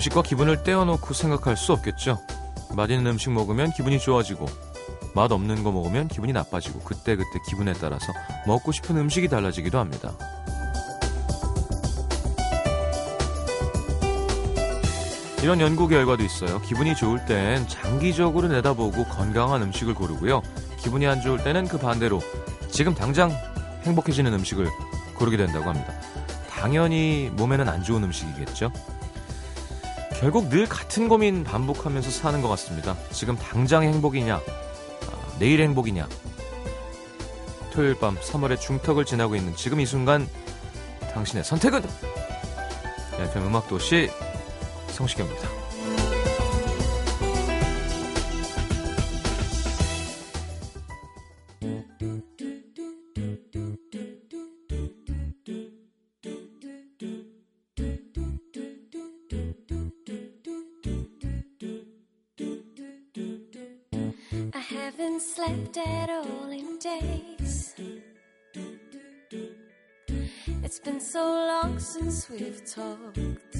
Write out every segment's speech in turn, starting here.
음식과 기분을 떼어놓고 생각할 수 없겠죠. 맛있는 음식 먹으면 기분이 좋아지고 맛 없는 거 먹으면 기분이 나빠지고 그때그때 기분에 따라서 먹고 싶은 음식이 달라지기도 합니다. 이런 연구 결과도 있어요. 기분이 좋을 땐 장기적으로 내다보고 건강한 음식을 고르고요. 기분이 안 좋을 때는 그 반대로 지금 당장 행복해지는 음식을 고르게 된다고 합니다. 당연히 몸에는 안 좋은 음식이겠죠. 결국 늘 같은 고민 반복하면서 사는 것 같습니다. 지금 당장 행복이냐, 아, 내일 행복이냐. 토요일 밤 3월의 중턱을 지나고 있는 지금 이 순간 당신의 선택은? FM 음악도시 성시경입니다. Haven't slept at all in days. It's been so long since we've talked.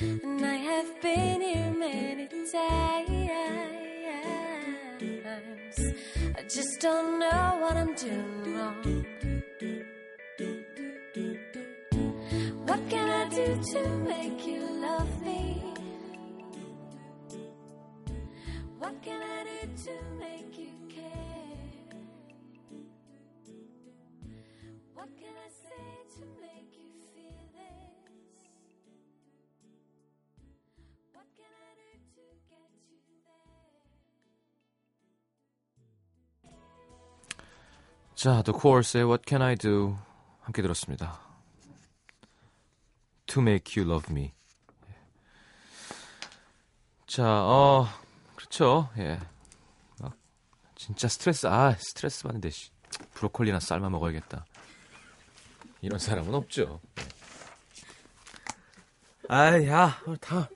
And I have been here many times. I just don't know what I'm doing wrong. What can I do to make 자, The Course의 What Can I Do 함께 들었습니다. To Make You Love Me. 자, 어, 그렇죠. 예. 막 진짜 스트레스, 아, 스트레스 받는데 씨, 브로콜리나 삶아 먹어야겠다. 이런 사람은 없죠. 아이, 야, 오늘 다,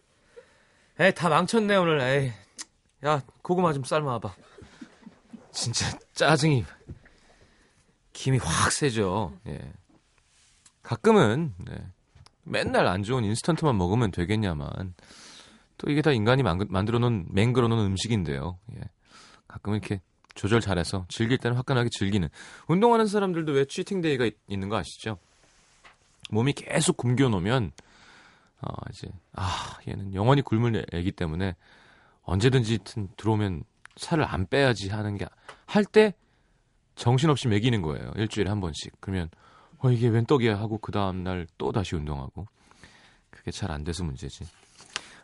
에이, 다 망쳤네, 오늘, 에이. 야, 고구마 좀 삶아봐. 진짜 짜증이 김이 확 세죠. 예. 가끔은 네. 맨날 안 좋은 인스턴트만 먹으면 되겠냐만 또 이게 다 인간이 만, 만들어 놓은 맹글어 놓은 음식인데요. 예. 가끔은 이렇게 조절 잘해서 즐길 때는 화끈하게 즐기는 운동하는 사람들도 왜 치팅데이가 있, 있는 거 아시죠? 몸이 계속 굶겨 놓으면 어, 이제 아 얘는 영원히 굶을 애기 때문에 언제든지 들어오면 살을 안 빼야지 하는 게 할 때 정신없이 먹이는 거예요. 일주일에 한 번씩. 그러면 어 이게 웬 떡이야 하고 그 다음 날 또 다시 운동하고 그게 잘 안 돼서 문제지.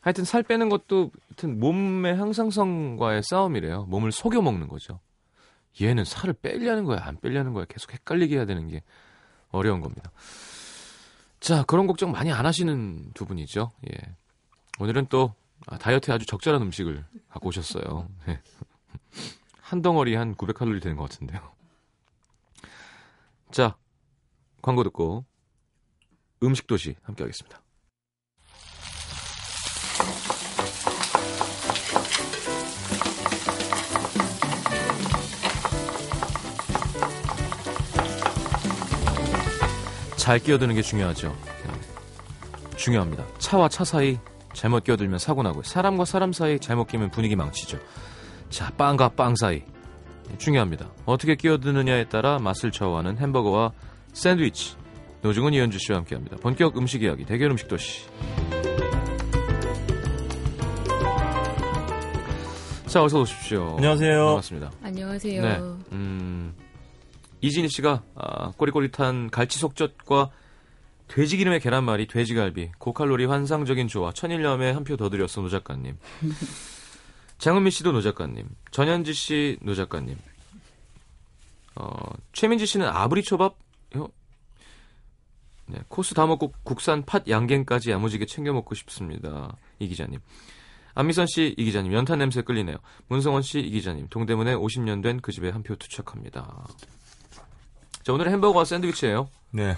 하여튼 살 빼는 것도 하여튼 몸의 항상성과의 싸움이래요. 몸을 속여 먹는 거죠. 얘는 살을 빼려는 거야, 안 빼려는 거야. 계속 헷갈리게 해야 되는 게 어려운 겁니다. 자, 그런 걱정 많이 안 하시는 두 분이죠. 예. 오늘은 또 아, 다이어트에 아주 적절한 음식을 갖고 오셨어요. 예. 한 덩어리 한 900칼로리 되는 것 같은데요. 자, 광고 듣고 음식 도시 함께 하겠습니다. 잘 끼어드는 게 중요하죠. 중요합니다. 차와 차 사이 잘못 끼어들면 사고 나고요. 사람과 사람 사이 잘못 끼면 분위기 망치죠. 자, 빵과 빵 사이 중요합니다. 어떻게 끼어드느냐에 따라 맛을 좌우하는 햄버거와 샌드위치. 노중은 이현주 씨와 함께합니다. 본격 음식 이야기 대결 음식 도시. 자, 어서 오십시오. 안녕하세요. 반갑습니다. 안녕하세요. 네. 음, 이진희 씨가 아, 꼬리꼬릿한 갈치 속젓과 돼지 기름의 계란말이, 돼지갈비, 고칼로리 환상적인 조화, 천일염에 한 표 더 드렸어 노 작가님. 장은미 씨도 노 작가님, 전현지 씨 노 작가님, 어, 최민지 씨는 아브리 초밥, 요, 네, 코스 다 먹고 국산 팥 양갱까지 야무지게 챙겨 먹고 싶습니다. 이 기자님. 안미선 씨, 이 기자님, 연탄 냄새 끌리네요. 문성원 씨, 이 기자님, 동대문에 50년 된 그 집에 한 표 투척합니다. 자, 오늘은 햄버거와 샌드위치예요. 네.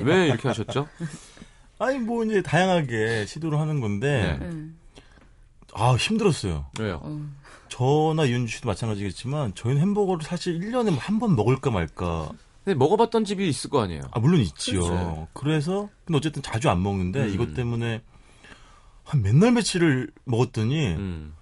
왜 이렇게 하셨죠? 아니 뭐 이제 다양하게 시도를 하는 건데 네. 음, 아 힘들었어요. 왜요? 어, 저나 윤주 씨도 마찬가지겠지만 저희는 햄버거를 사실 1년에 한 번 먹을까 말까. 근데 먹어봤던 집이 있을 거 아니에요. 아, 물론 있지요. 그렇죠. 그래서 근데 어쨌든 자주 안 먹는데 음. 이것 때문에 한 몇날 며칠을 먹었더니 음.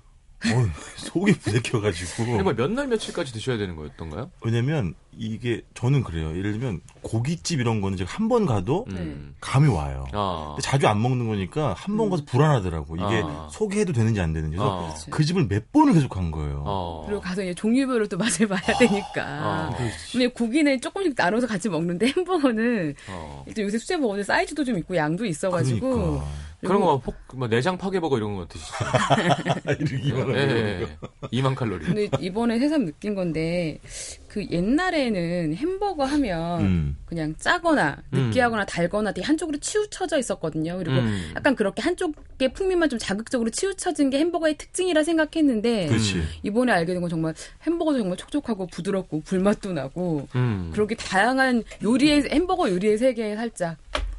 어, 속이 부대껴가지고. 뭐 몇 날 며칠까지 드셔야 되는 거였던가요? 왜냐면 이게 저는 그래요. 예를 들면 고깃집 이런 거는 제가 한 번 가도 음. 감이 와요. 아. 근데 자주 안 먹는 거니까 한 번 가서 불안하더라고. 이게 아. 소개해도 되는지 안 되는지. 그래서 아. 그 집을 몇 번을 계속 간 거예요. 어. 그리고 가서 이제 종류별로 또 맛을 봐야 되니까. 아. 근데 고기는 조금씩 나눠서 같이 먹는데 햄버거는 어. 일단 요새 수제 버거는 사이즈도 좀 있고 양도 있어가지고 그러니까. 그런 거, 폭, 뭐, 내장 파괴버거 이런 거 드시죠? 예. 예, 예. 2만 칼로리. 근데 이번에 새삼 느낀 건데 그 옛날에는 햄버거 하면 음. 그냥 짜거나 음. 느끼하거나 달거나 되게 한쪽으로 치우쳐져 있었거든요. 그리고 음. 약간 그렇게 한쪽의 풍미만 좀 자극적으로 치우쳐진 게 햄버거의 특징이라 생각했는데 그렇지. 이번에 알게 된 건 정말 햄버거도 정말 촉촉하고 부드럽고 불맛도 나고 음. 그렇게 다양한 요리의 햄버거 요리의 세계에 살짝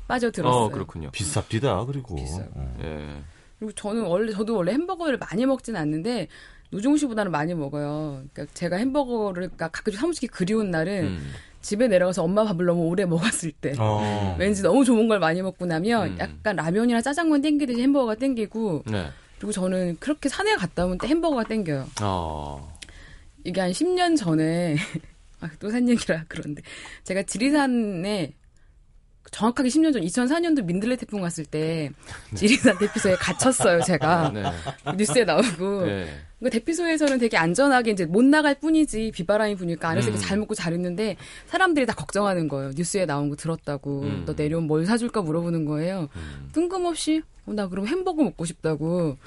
빠져들었어요. 어, 그렇군요. 비쌉디다, 그리고. 비싸고. 어. 예. 그리고 저는 원래 저도 원래 햄버거를 많이 먹진 않는데 노종 씨보다는 많이 먹어요. 그러니까 제가 햄버거를 그러니까 가끔 사무실이 그리운 날은 음. 집에 내려가서 엄마 밥을 너무 오래 먹었을 때 어. 왠지 너무 좋은 걸 많이 먹고 나면 음. 약간 라면이나 짜장면 땡기듯이 햄버거가 땡기고 네. 그리고 저는 그렇게 산에 갔다 오면 또 햄버거가 땡겨요. 어. 이게 한 10년 전에 아, 또 산 얘기라 그런데 제가 지리산에 정확하게 10년 전 2004년도 민들레 태풍 왔을 때 지리산 대피소에 갇혔어요 제가 네. 뉴스에 나오고 네. 그 대피소에서는 되게 안전하게 이제 못 나갈 뿐이지 비바람이 부니까 안에서 이렇게 음. 잘 먹고 잘 있는데 사람들이 다 걱정하는 거예요 뉴스에 나온 거 들었다고 음. 너 내려오면 뭘 사줄까 물어보는 거예요 음. 뜬금없이 어, 나 그럼 햄버거 먹고 싶다고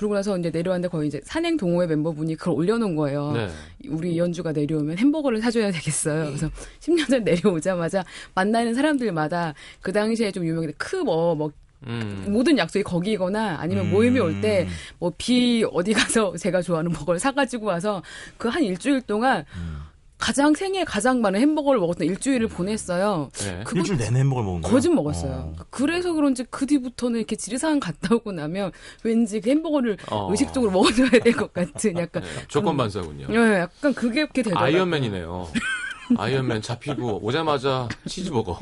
그러고 나서 이제 내려왔는데 거의 이제 산행 동호회 멤버분이 그걸 올려놓은 거예요. 네. 우리 이연주가 내려오면 햄버거를 사줘야 되겠어요. 그래서 10년 전 내려오자마자 만나는 사람들마다 그 당시에 좀 유명했던 크뭐 뭐 음. 모든 약속이 거기거나 아니면 음. 모임이 올 때 뭐 비 어디 가서 제가 좋아하는 버거를 사가지고 와서 그 한 일주일 동안 음. 가장 생애 가장 많은 햄버거를 먹었던 일주일을 보냈어요. 네. 그거 일주일 내내 햄버거 먹은 거야? 거짓 먹었어요. 어. 그래서 그런지 그 뒤부터는 이렇게 지리산 갔다 오고 나면 왠지 그 햄버거를 어. 의식적으로 먹어줘야 될 것 같은 약간 네. 조건 반사군요. 예, 약간 그게 이렇게 되더라고요. 아이언맨이네요. 아이언맨 잡히고 오자마자 치즈버거.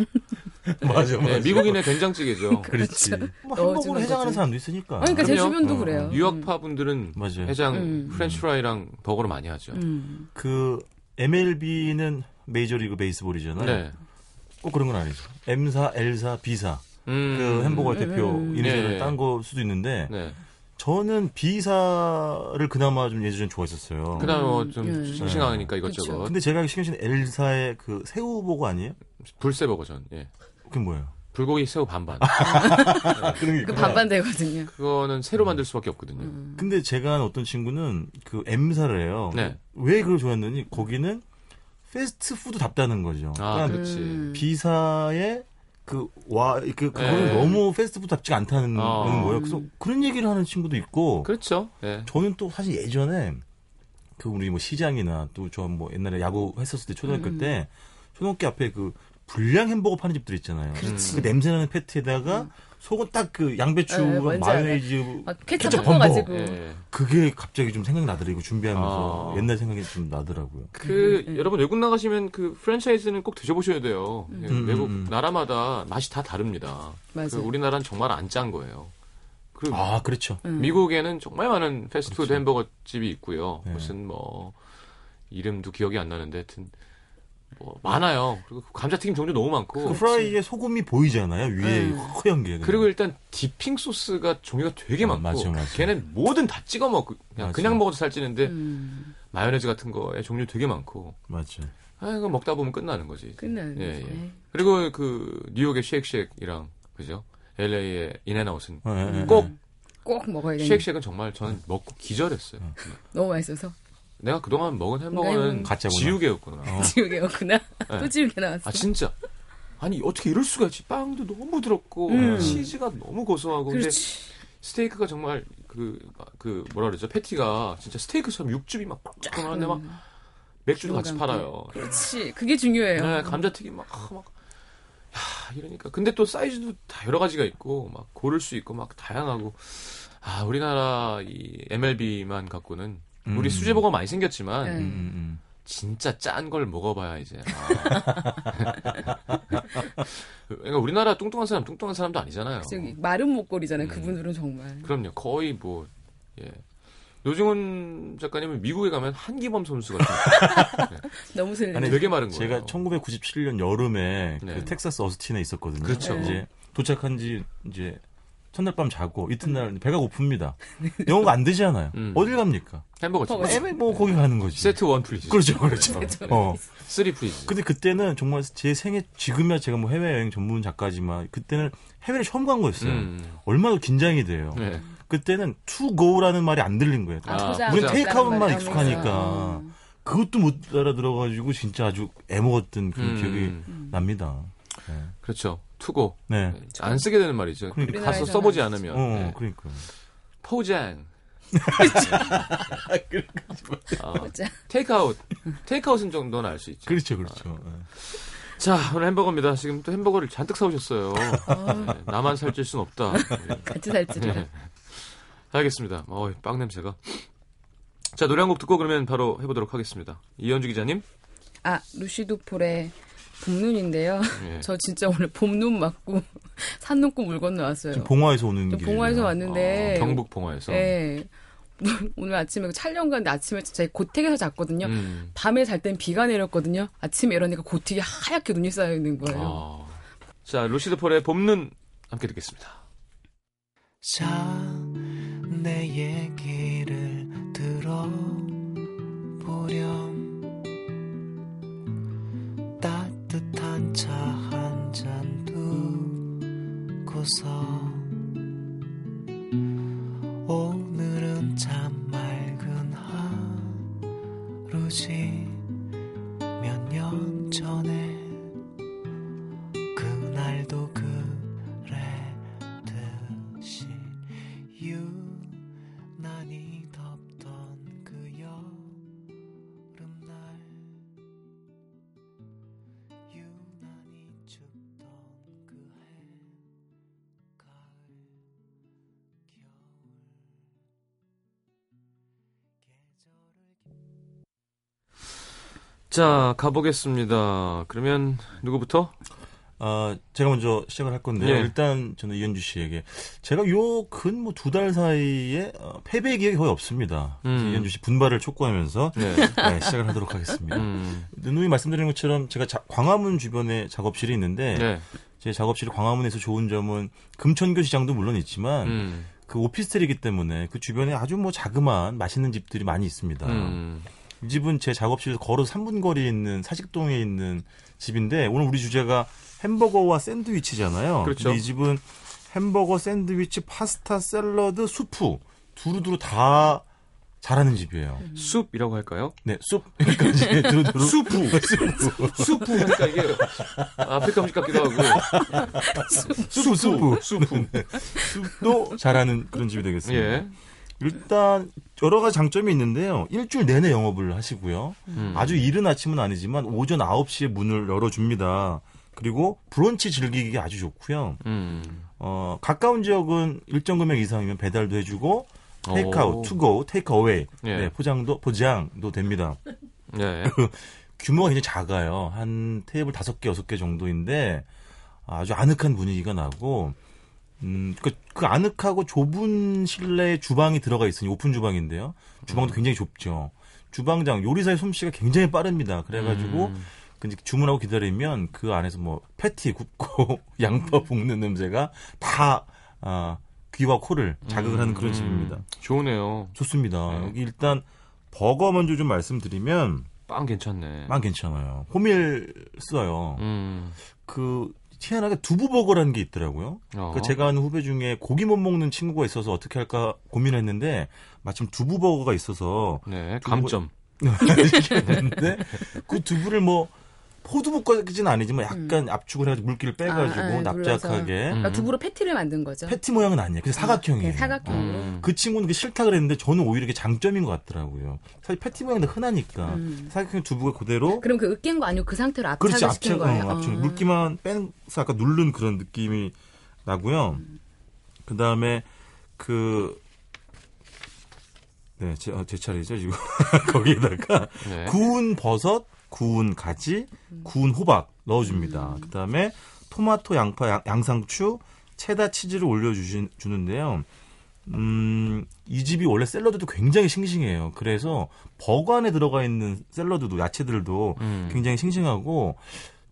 맞아, 맞아. 네, 미국인의 된장찌개죠. 그렇지. 뭐 넣어주는 햄버거를 해장하는 거지. 사람도 있으니까. 아, 그러니까 제 그럼요. 주변도 어, 그래요. 유학파 분들은 맞아요. 해장 음. 프렌치 프라이랑 버거를 많이 하죠. 음. 그 MLB는 Major League Baseball이잖아요. 네. 꼭 그런 건 아니죠. M사, L사, B사 음. 그 햄버거 음, 대표 음, 음. 이니셜을 네. 딴거 수도 있는데 네. 저는 B사를 그나마 좀 예전에 좋아했었어요. 그다음에 뭐 음, 좀 예. 싱싱하니까. 이것저것. 근데 제가 알기 시켜신 L사의 그 새우버거 아니에요? 불새 버거 전. 예. 그게 뭐예요? 불고기 새우 반반. 그런 게 그. 반반 되거든요. 그거는 새로 만들 수밖에 없거든요. 음. 근데 제가 아는 어떤 친구는 그 M사를 해요. 네. 왜 그걸 좋아했느니 거기는 패스트푸드 답다는 거죠. 아, 그러니까. 음. B사의 그, 와, 그, 그거는 네. 너무 패스트푸드답지가 않다는 어. 거예요. 그래서 그런 얘기를 하는 친구도 있고, 그렇죠. 예. 저는 또 사실 예전에 그 우리 뭐 시장이나 또 저 뭐 옛날에 야구 했었을 때 초등학교 음. 때 초등학교 앞에 그 불량 햄버거 파는 집들 있잖아요. 그렇지. 그 냄새나는 패티에다가 속은 딱그 네, 양배추, 뭔지 알아요. 마요네즈, 막 케첩 케첩 섞어가지고. 예. 그게 갑자기 좀 생각나더라고요. 준비하면서 아. 옛날 생각이 좀 나더라고요. 그 음, 음. 여러분 외국 나가시면 그 프랜차이즈는 꼭 드셔보셔야 돼요. 예, 음, 외국 음, 음. 나라마다 맛이 다 다릅니다. 맞아요. 그 우리나라는 정말 안 짠 거예요. 그리고 아, 그렇죠. 음. 미국에는 정말 많은 패스트푸드 그렇죠. 햄버거 집이 있고요. 네. 무슨 뭐 이름도 기억이 안 나는데 하여튼 뭐 많아요. 그리고 감자튀김 종류 너무 많고 그 프라이에 소금이 보이잖아요. 위에 음. 허연 게. 그리고 일단 dipping sauce가 종류가 되게 아, 많고 맞아, 맞아. 걔는 뭐든 다 찍어 먹고 그냥. 그냥 먹어도 살찌는데 음, 마요네즈 같은 거에 종류 되게 많고 맞죠. 아 이거 먹다 보면 끝나는 거지. 끝나는 예, 거지. 예. 그리고 그 뉴욕의 쉐이크쉑이랑 그죠? LA의 인앤아웃은 예, 예, 예. 꼭꼭 먹어야 되는. 쉐이크쉑은 정말 저는 먹고 기절했어요. 너무 맛있어서. 내가 그동안 먹은 햄버거는 가짜구나. 지우개였구나. 어. 지우개였구나. 네. 또 지우개 나왔어. 아 진짜 아니 어떻게 이럴 수가 있지? 빵도 너무 부드럽고 음. 치즈가 너무 고소하고 근데 그렇지. 스테이크가 정말 그, 그 뭐라 그러죠? 패티가 진짜 스테이크처럼 육즙이 막 쫙 나는데 막 음. 맥주도 같이 팔아요. 그렇지. 그게 중요해요. 네, 감자튀김 막, 아, 막, 야, 이러니까. 근데 또 사이즈도 다 여러 가지가 있고, 막 고를 수 있고, 막 다양하고. 아, 우리나라 이 MLB만 갖고는, 우리 음. 수제버거 많이 생겼지만, 네. 음, 음, 진짜 짠 걸 먹어봐야 이제. 아. 그러니까 우리나라 뚱뚱한 사람 뚱뚱한 사람도 아니잖아요. 저기 마른 목걸이잖아요. 음. 그분들은 정말. 그럼요. 거의 뭐 예. 노중훈 작가님은 미국에 가면 한기범 선수 같은 너무 슬림. 아니, 되게 마른 거예요. 제가 1997년 여름에 네. 그 텍사스 어스틴에 있었거든요. 그렇죠. 이제 도착한 지 이제 첫날 밤 자고 이튿날 배가 고픕니다. 영어가 안 되잖아요. 음. 어딜 갑니까? 햄버거 집. 햄버거 M 뭐 거기 가는 거지. 세트 one please. 그렇죠, 그렇죠. 어. Three please. 근데 그때는 정말 제 생애 지금이야 제가 뭐 해외 여행 전문 작가지만 그때는 해외를 처음 간 거였어요. 음. 얼마나 긴장이 돼요. 네. 그때는 to go라는 말이 안 들린 거예요. 아, 우리는 포장 테이크아웃만 익숙하니까. 하면서. 그것도 못 알아들어가지고 진짜 아주 애먹었던 그런 음. 기억이 납니다. 네. 그렇죠. 투고. 네. 안 쓰게 되는 말이죠. 그러니까. 가서 써보지 안 않으면. 어, 네. 그러니까. 포장. 아. 테이크아웃. 테이크아웃은 정도는 알 수 있죠. 그렇죠, 그렇죠. 네. 자, 오늘 햄버거입니다. 지금 또 햄버거를 잔뜩 사오셨어요. 네, 나만 살찔 순 없다. 네. 같이 살찌려. 네. 알겠습니다. 어, 빵 냄새가. 자, 노래 한 곡 듣고 그러면 바로 해보도록 하겠습니다. 이현주 기자님. 아, 루시드 폴의 봄눈인데요. 예. 저 진짜 오늘 봄눈 맞고 산눈꽃 물 건너 왔어요. 지금 봉화에서 오는 저 길. 봉화에서 왔는데. 어, 경북 봉화에서. 네. 오늘 아침에 촬영 가는데 아침에 제 고택에서 잤거든요. 음. 밤에 잘 땐 비가 내렸거든요. 아침에 일어나니까 고택에 하얗게 눈이 쌓여 있는 거예요. 아. 자, 루시드 폴의 봄눈 함께 듣겠습니다. 자, 내 얘기 자, 가보겠습니다. 그러면 누구부터? 아, 제가 먼저 시작을 할 건데요. 예. 일단 저는 이현주 씨에게 제가 요 근 뭐 두 달 사이에 어, 패배 기억이 거의 없습니다. 음. 이현주 씨 분발을 촉구하면서 네. 네, 시작을 하도록 하겠습니다. 음. 누누이 말씀드린 것처럼 제가 자- 광화문 주변에 작업실이 있는데 네. 제 작업실이 광화문에서 좋은 점은 금천교 시장도 물론 있지만 음. 그 오피스텔이기 때문에 그 주변에 아주 뭐 자그마한 맛있는 집들이 많이 있습니다. 음. 이 집은 제 작업실에서 걸어 3분 거리에 있는 사직동에 있는 집인데 오늘 우리 주제가 햄버거와 샌드위치잖아요. 그렇죠. 이 집은 햄버거, 샌드위치, 파스타, 샐러드, 수프 두루두루 다 잘하는 집이에요. 숲이라고 할까요? 네, 숲 여기까지 두루두루 수프. 수프 하니까 이게 아프리카 음식 같기도 하고. 수프 수프 수프. 숲도 잘하는 그런 집이 되겠습니다. 예. 일단 여러 가지 장점이 있는데요. 일주일 내내 영업을 하시고요. 음. 아주 이른 아침은 아니지만 오전 9시에 문을 열어줍니다. 그리고 브런치 즐기기 아주 좋고요. 음. 어, 가까운 지역은 일정 금액 이상이면 배달도 해주고 테이크아웃, 오. 투고, 테이크어웨이 예. 네, 포장도 포장도 됩니다. 예. 규모가 굉장히 작아요. 한 테이블 다섯 개, 여섯 개 정도인데 아주 아늑한 분위기가 나고 음, 그, 그 아늑하고 좁은 실내에 주방이 들어가 있으니 오픈 주방인데요. 주방도 굉장히 좁죠. 주방장 요리사의 솜씨가 굉장히 빠릅니다. 그래가지고 음. 그 이제 주문하고 기다리면 그 안에서 뭐 패티 굽고 양파 볶는 냄새가 다 아, 귀와 코를 자극을 하는 그런 음. 집입니다. 좋네요. 좋습니다. 네. 여기 일단 버거 먼저 좀 말씀드리면 빵 괜찮네. 빵 괜찮아요. 호밀 써요. 음. 그 희한하게 두부버거라는 게 있더라고요. 어. 그 제가 아는 후배 중에 고기 못 먹는 친구가 있어서 어떻게 할까 고민했는데 마침 두부버거가 있어서 네. 감점. 했는데 그 두부를 뭐 포두부까지는 아니지만 약간 압축을 해가지고 물기를 빼가지고 아, 아, 납작하게 음. 그러니까 두부로 패티를 만든 거죠. 패티 모양은 아니에요. 그래서 사각형이에요. 네, 사각형으로. 음. 그 친구는 그 싫다 그랬는데 저는 오히려 이게 장점인 것 같더라고요. 사실 패티 모양이 더 흔하니까 음. 사각형 두부가 그대로 그럼 그 으깬 거 아니고 그 상태로 그렇지 압착을 시킨 압착, 거예요. 어, 압착. 어. 물기만 빼서 아까 누른 그런 느낌이 나고요. 그 다음에 그 네, 제, 어, 제 차례죠, 지금. 거기에다가 네. 구운 버섯, 구운 가지, 구운 호박 넣어줍니다. 그 다음에 토마토, 양파, 양, 양상추, 체다 치즈를 올려주는데요. 음, 이 집이 원래 샐러드도 굉장히 싱싱해요. 그래서 버거 안에 들어가 있는 샐러드도, 야채들도 음. 굉장히 싱싱하고,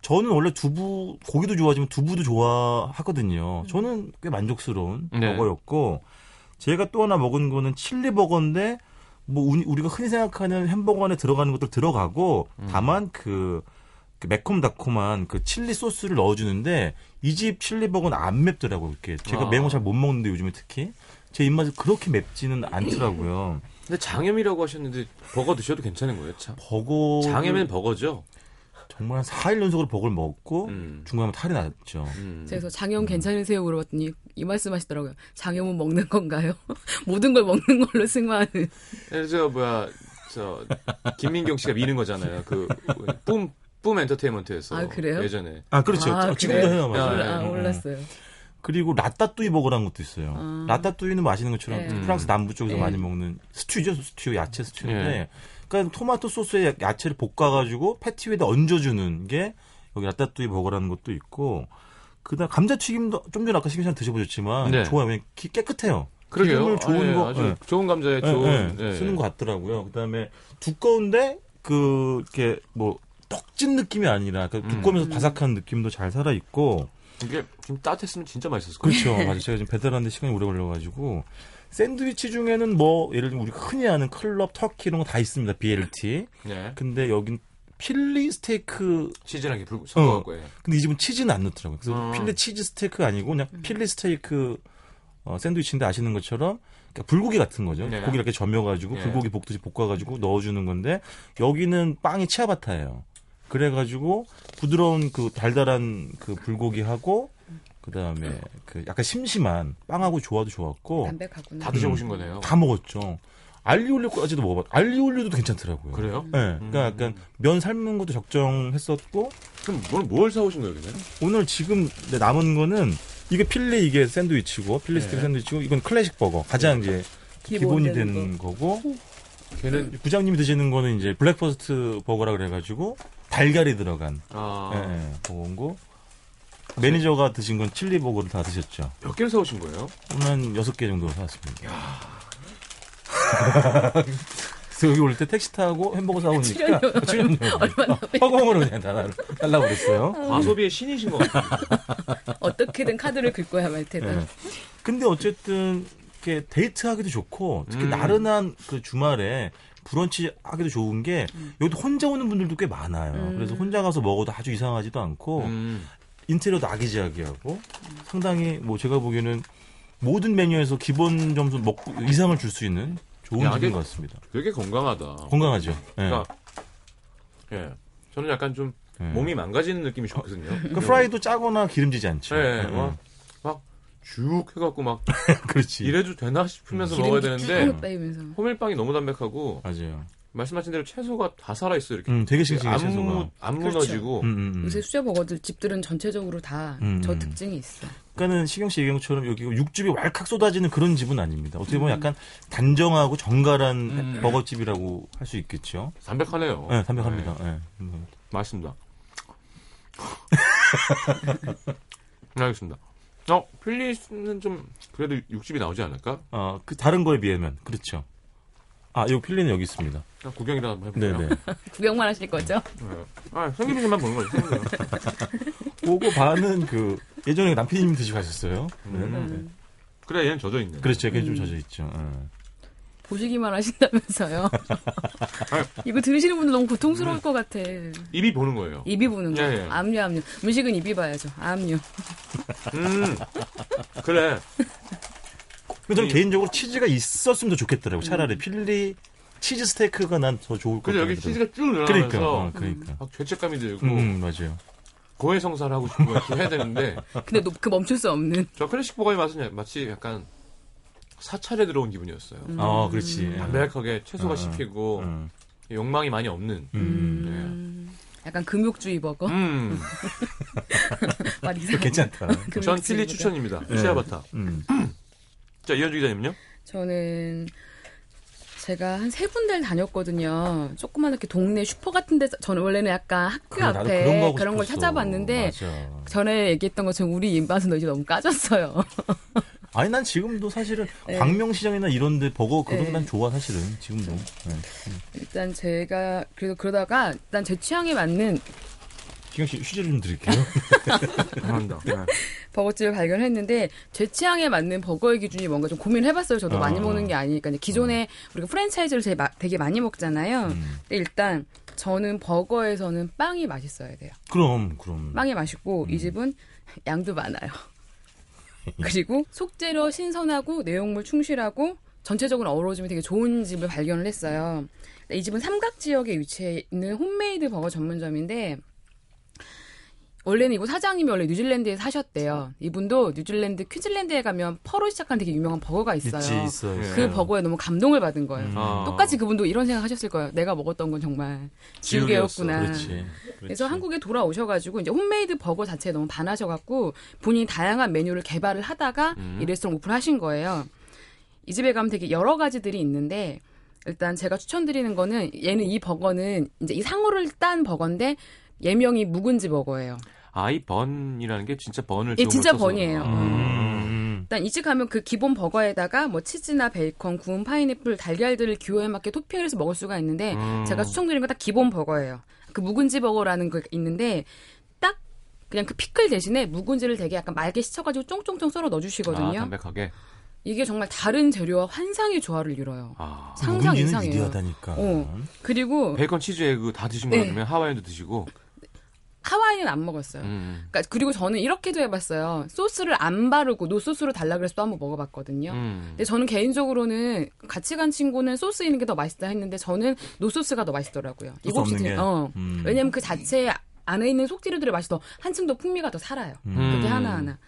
저는 원래 두부, 고기도 좋아하지만 두부도 좋아하거든요. 저는 꽤 만족스러운 네. 버거였고, 제가 또 하나 먹은 거는 칠리 버거인데, 뭐, 우리- 우리가 흔히 생각하는 햄버거 안에 들어가는 것들 들어가고, 다만 그, 그 매콤달콤한 그 칠리 소스를 넣어주는데, 이 집 칠리 버거는 안 맵더라고요. 이렇게. 제가 아. 매운 거 잘 못 먹는데 요즘에 특히. 제 입맛에 그렇게 맵지는 않더라고요. 근데 장염이라고 하셨는데 버거 드셔도 괜찮은 거예요, 참. 버거. 장염엔 버거죠. 정말 한 4일 연속으로 버거를 먹고, 음. 중간에 탈이 났죠. 음. 그래서 장염 괜찮으세요? 물어봤더니 이 말씀 하시더라고요. 장염은 먹는 건가요? 모든 걸 먹는 걸로 승화하는. 그래서 뭐야 저 김민경 씨가 미는 거잖아요. 그뿜 뿜 엔터테인먼트에서 아, 그래요? 예전에 아, 그렇죠. 아, 지금도? 해요, 맞아요. 네. 아, 음, 음. 몰랐어요. 그리고 라따뚜이 버거라는 것도 있어요. 아. 라따뚜이는 맛있는 것처럼 네. 프랑스 남부 쪽에서 네. 많이 먹는 스튜죠, 스튜 야채 스튜인데, 네. 그러니까 토마토 소스에 야- 야채를 볶아가지고 패티 위에다 얹어주는 게 여기 라따뚜이 버거라는 것도 있고, 그다음 감자튀김도 좀 전에 아까 시기찬 드셔보셨지만 네. 좋아요. 그냥 기- 깨끗해요. 그러게요. 좋은 아, 예, 거 아주 예. 좋은 감자에 예, 좋은 예, 예. 쓰는 것 같더라고요. 그다음에 두꺼운데 그 이렇게 뭐 떡진 느낌이 아니라 그 두꺼우면서 바삭한 느낌도 잘 살아 있고. 이게 좀 따뜻했으면 진짜 맛있었을 거예요. 그렇죠. 맞아요. 제가 지금 배달하는데 시간이 오래 걸려가지고. 샌드위치 중에는 뭐, 예를 들면 우리가 흔히 아는 클럽, 터키 이런 거 다 있습니다. BLT. 네. 근데 여긴 Philly 스테이크. 치즈랑 이렇게 불 섞어갖고 예. 근데 이 집은 치즈는 안 넣더라고요. 그래서 어. Philly 치즈 스테이크 아니고 그냥 Philly 스테이크 어, 샌드위치인데 아시는 것처럼 그러니까 불고기 같은 거죠. 네. 고기 이렇게 저며가지고 예. 불고기 볶듯이 볶아가지고 넣어주는 건데 여기는 빵이 치아바타예요. 그래가지고 부드러운 그 달달한 그 불고기하고 그 다음에 그 약간 심심한 빵하고 조화도 좋았고 담백하구나. 다 드셔보신 거네요. 다 먹었죠. 알리올리오까지도 먹어봤. 알리올리오도 괜찮더라고요. 그래요? 네, 그러니까 약간 면 삶는 것도 적정했었고 그럼 뭘, 뭘 사오신 거예요, 그냥? 오늘 지금 내 남은 거는 이게 필리 이게 샌드위치고 필리 스테이크 네. 샌드위치고 이건 클래식 버거 가장 이제 기본 기본이 되는 되는 거 고 걔는 부장님이 드시는 거는 이제 breakfast 버거라 그래가지고 달걀이 들어간 아, 예, 예, 버거고 매니저가 드신 건 칠리 버거를 다 드셨죠. 몇 개를 사오신 거예요? 오늘 한 여섯 개 정도 사왔습니다. 그래서 여기 올 때 택시 타고 햄버거 사오니까 출연료 얼마나 허공으로 그냥 다 달라고 그랬어요. 과소비의 신이신 것 같아요. 어떻게든 카드를 긁고야 말 테다. 네. 근데 어쨌든 이렇게 데이트하기도 좋고 특히 음. 나른한 그 주말에 브런치 하기도 좋은 게 여기도 혼자 오는 분들도 꽤 많아요. 그래서 혼자 가서 먹어도 아주 이상하지도 않고 음. 인테리어도 아기자기하고 상당히 뭐 제가 보기에는 모든 메뉴에서 기본 점수 먹고 이상을 줄 수 있는 좋은 야, 집인 것 같습니다. 되게 건강하다. 건강하죠. 예. 그러니까, 예. 저는 약간 좀 예. 몸이 망가지는 느낌이 좋거든요. 그 프라이도 짜거나 기름지지 않죠. 예, 예. 막, 막, 쭉 해갖고 막, 그렇지. 이래도 되나 싶으면서 먹어야 되는데. 호밀빵이 너무 담백하고, 맞아요. 말씀하신 대로 채소가 다 살아 있어요, 이렇게. 음, 되게 싱싱해 안, 채소가. 무, 안 그렇죠. 무너지고, 음, 음, 음. 요새 수제 버거들 집들은 전체적으로 다저 음, 음. 특징이 있어. 그러니까는 시경 씨 얘기한 것처럼 여기 육즙이 왈칵 쏟아지는 그런 집은 아닙니다. 어떻게 보면 약간 단정하고 정갈한 음. 버거집이라고 할 수 있겠죠. 담백하네요. 네, 담백합니다. 네, 네. 음. 맛있습니다. 네, 알겠습니다. 어, 필리스는 좀, 그래도 육즙이 나오지 않을까? 어, 그 다른 거에 비하면 그렇죠. 아, 이 필리는 여기 있습니다. 그냥 구경이라 한번 네, 해볼까요? 네. 구경만 하실 거죠? 네. 아, 생김새만 보는 거죠, 생김새. 그거 반은 그 예전에 남편님이 드시고 가셨어요. 네, 음. 네. 그래, 얘는 젖어 있네. 그렇죠. 그게 좀 젖어 있죠. 예. 보시기만 하신다면서요. 이거 들으시는 분들 너무 고통스러울 것 같아. 입이 보는 거예요. 입이 보는 거. 예, 예. 압류, 압류. 음식은 입이 봐야죠. 압류. 음, 그래. 근데 저는 이- 개인적으로 치즈가 있었으면 더 좋겠더라고. 요 차라리 필리 치즈 스테이크가 난 더 좋을 것 같아요. 여기 치즈가 쭉 늘어나면서 그러니까, 어, 그러니까. 막 죄책감이 들고 음, 음, 맞아요. 고해성사를 하고 싶고 이렇게 해야 되는데 근데 너- 그 멈출 수 없는. 저 클래식 버거의 맛은 야- 마치 약간 사찰에 들어온 기분이었어요. 어, 그렇지. 예. 담백하게 채소가 어, 씹히고 음, 욕망이 많이 없는. 음. 약간 금욕주의 버거? 음. 괜찮다. 전 필리. 추천입니다. 네. 시아바타. 음. 자 이현주 기자님요? 저는 제가 한 세 군데를 다녔거든요. 조그만 이렇게 동네 슈퍼 같은 데 저는 원래는 약간 학교 그래, 앞에 그런 그런 걸 싶었어. 찾아봤는데 맞아. 전에 얘기했던 것처럼 우리 입맛은 이제 너무 까졌어요. 아니 난 지금도 사실은 네. 광명시장이나 이런 데 버거 그런 네. 거난 좋아 사실은 지금도. 네. 일단 제가 그래도 그러다가 일단 제 취향에 맞는 기경 씨 휴지를 좀 드릴게요. 감사합니다. 네. 버거집을 발견했는데 제 취향에 맞는 버거의 기준이 뭔가 좀 고민을 해봤어요. 저도 어. 많이 먹는 게 아니니까 기존에 우리가 프랜차이즈를 되게, 많이 먹잖아요. 음. 근데 일단 저는 버거에서는 빵이 맛있어야 돼요. 그럼 그럼. 빵이 맛있고 음. 이 집은 양도 많아요. 그리고 속재료 신선하고 내용물 충실하고 전체적으로 어우러짐이 되게 좋은 집을 발견을 했어요. 이 집은 삼각지역에 위치해 있는 홈메이드 버거 전문점인데 원래는 이곳 사장님이 원래 뉴질랜드에 사셨대요. 이분도 뉴질랜드 퀸즐랜드에 가면 퍼로 시작한 되게 유명한 버거가 있어요. 있지 있어요. 예. 그 버거에 너무 감동을 받은 거예요. 음. 아. 똑같이 그분도 이런 생각 하셨을 거예요. 내가 먹었던 건 정말. 지우개였구나. 그렇지. 그렇지. 그래서 한국에 돌아오셔가지고 이제 홈메이드 버거 자체에 너무 반하셔갖고 본인이 다양한 메뉴를 개발을 하다가 음. 이 레스토랑 오픈하신 거예요. 이 집에 가면 되게 여러 가지들이 있는데 일단 제가 추천드리는 거는 얘는 이 버거는 이제 이 상호를 딴 버거인데 예명이 묵은지 버거예요. 아이 번이라는 게 진짜 번을 예, 진짜 써서. 번이에요. 아. 음. 일단 이집 가면 그 기본 버거에다가 뭐 치즈나 베이컨, 구운 파인애플, 달걀들을 기호에 맞게 토핑을 해서 먹을 수가 있는데 음. 제가 추천드리는 건 딱 기본 버거예요. 그 묵은지 버거라는 거 있는데 딱 그냥 그 피클 대신에 묵은지를 되게 약간 맑게 씻어가지고 쫑쫑쫑 썰어 아, 넣어주시거든요. 담백하게. 이게 정말 다른 재료와 환상의 조화를 이뤄요. 아. 상상 이상이에요. 위대하다니까. 어. 그리고 베이컨 치즈 에 그 다 드신 네. 거 그러면 Hawaiian도 드시고. 하와이는 안 먹었어요. 음. 그러니까 그리고 저는 이렇게도 해봤어요. 소스를 안 바르고 no 소스로 달라 그래서 또 한번 먹어봤거든요. 음. 근데 저는 개인적으로는 같이 간 친구는 소스 있는 게 더 맛있다 했는데 저는 no 소스가 더 맛있더라고요. 집- 게? 어. 음. 왜냐면 그 자체 안에 있는 속재료들의 맛이 더 한층 더 풍미가 더 살아요. 음. 그게 하나 하나.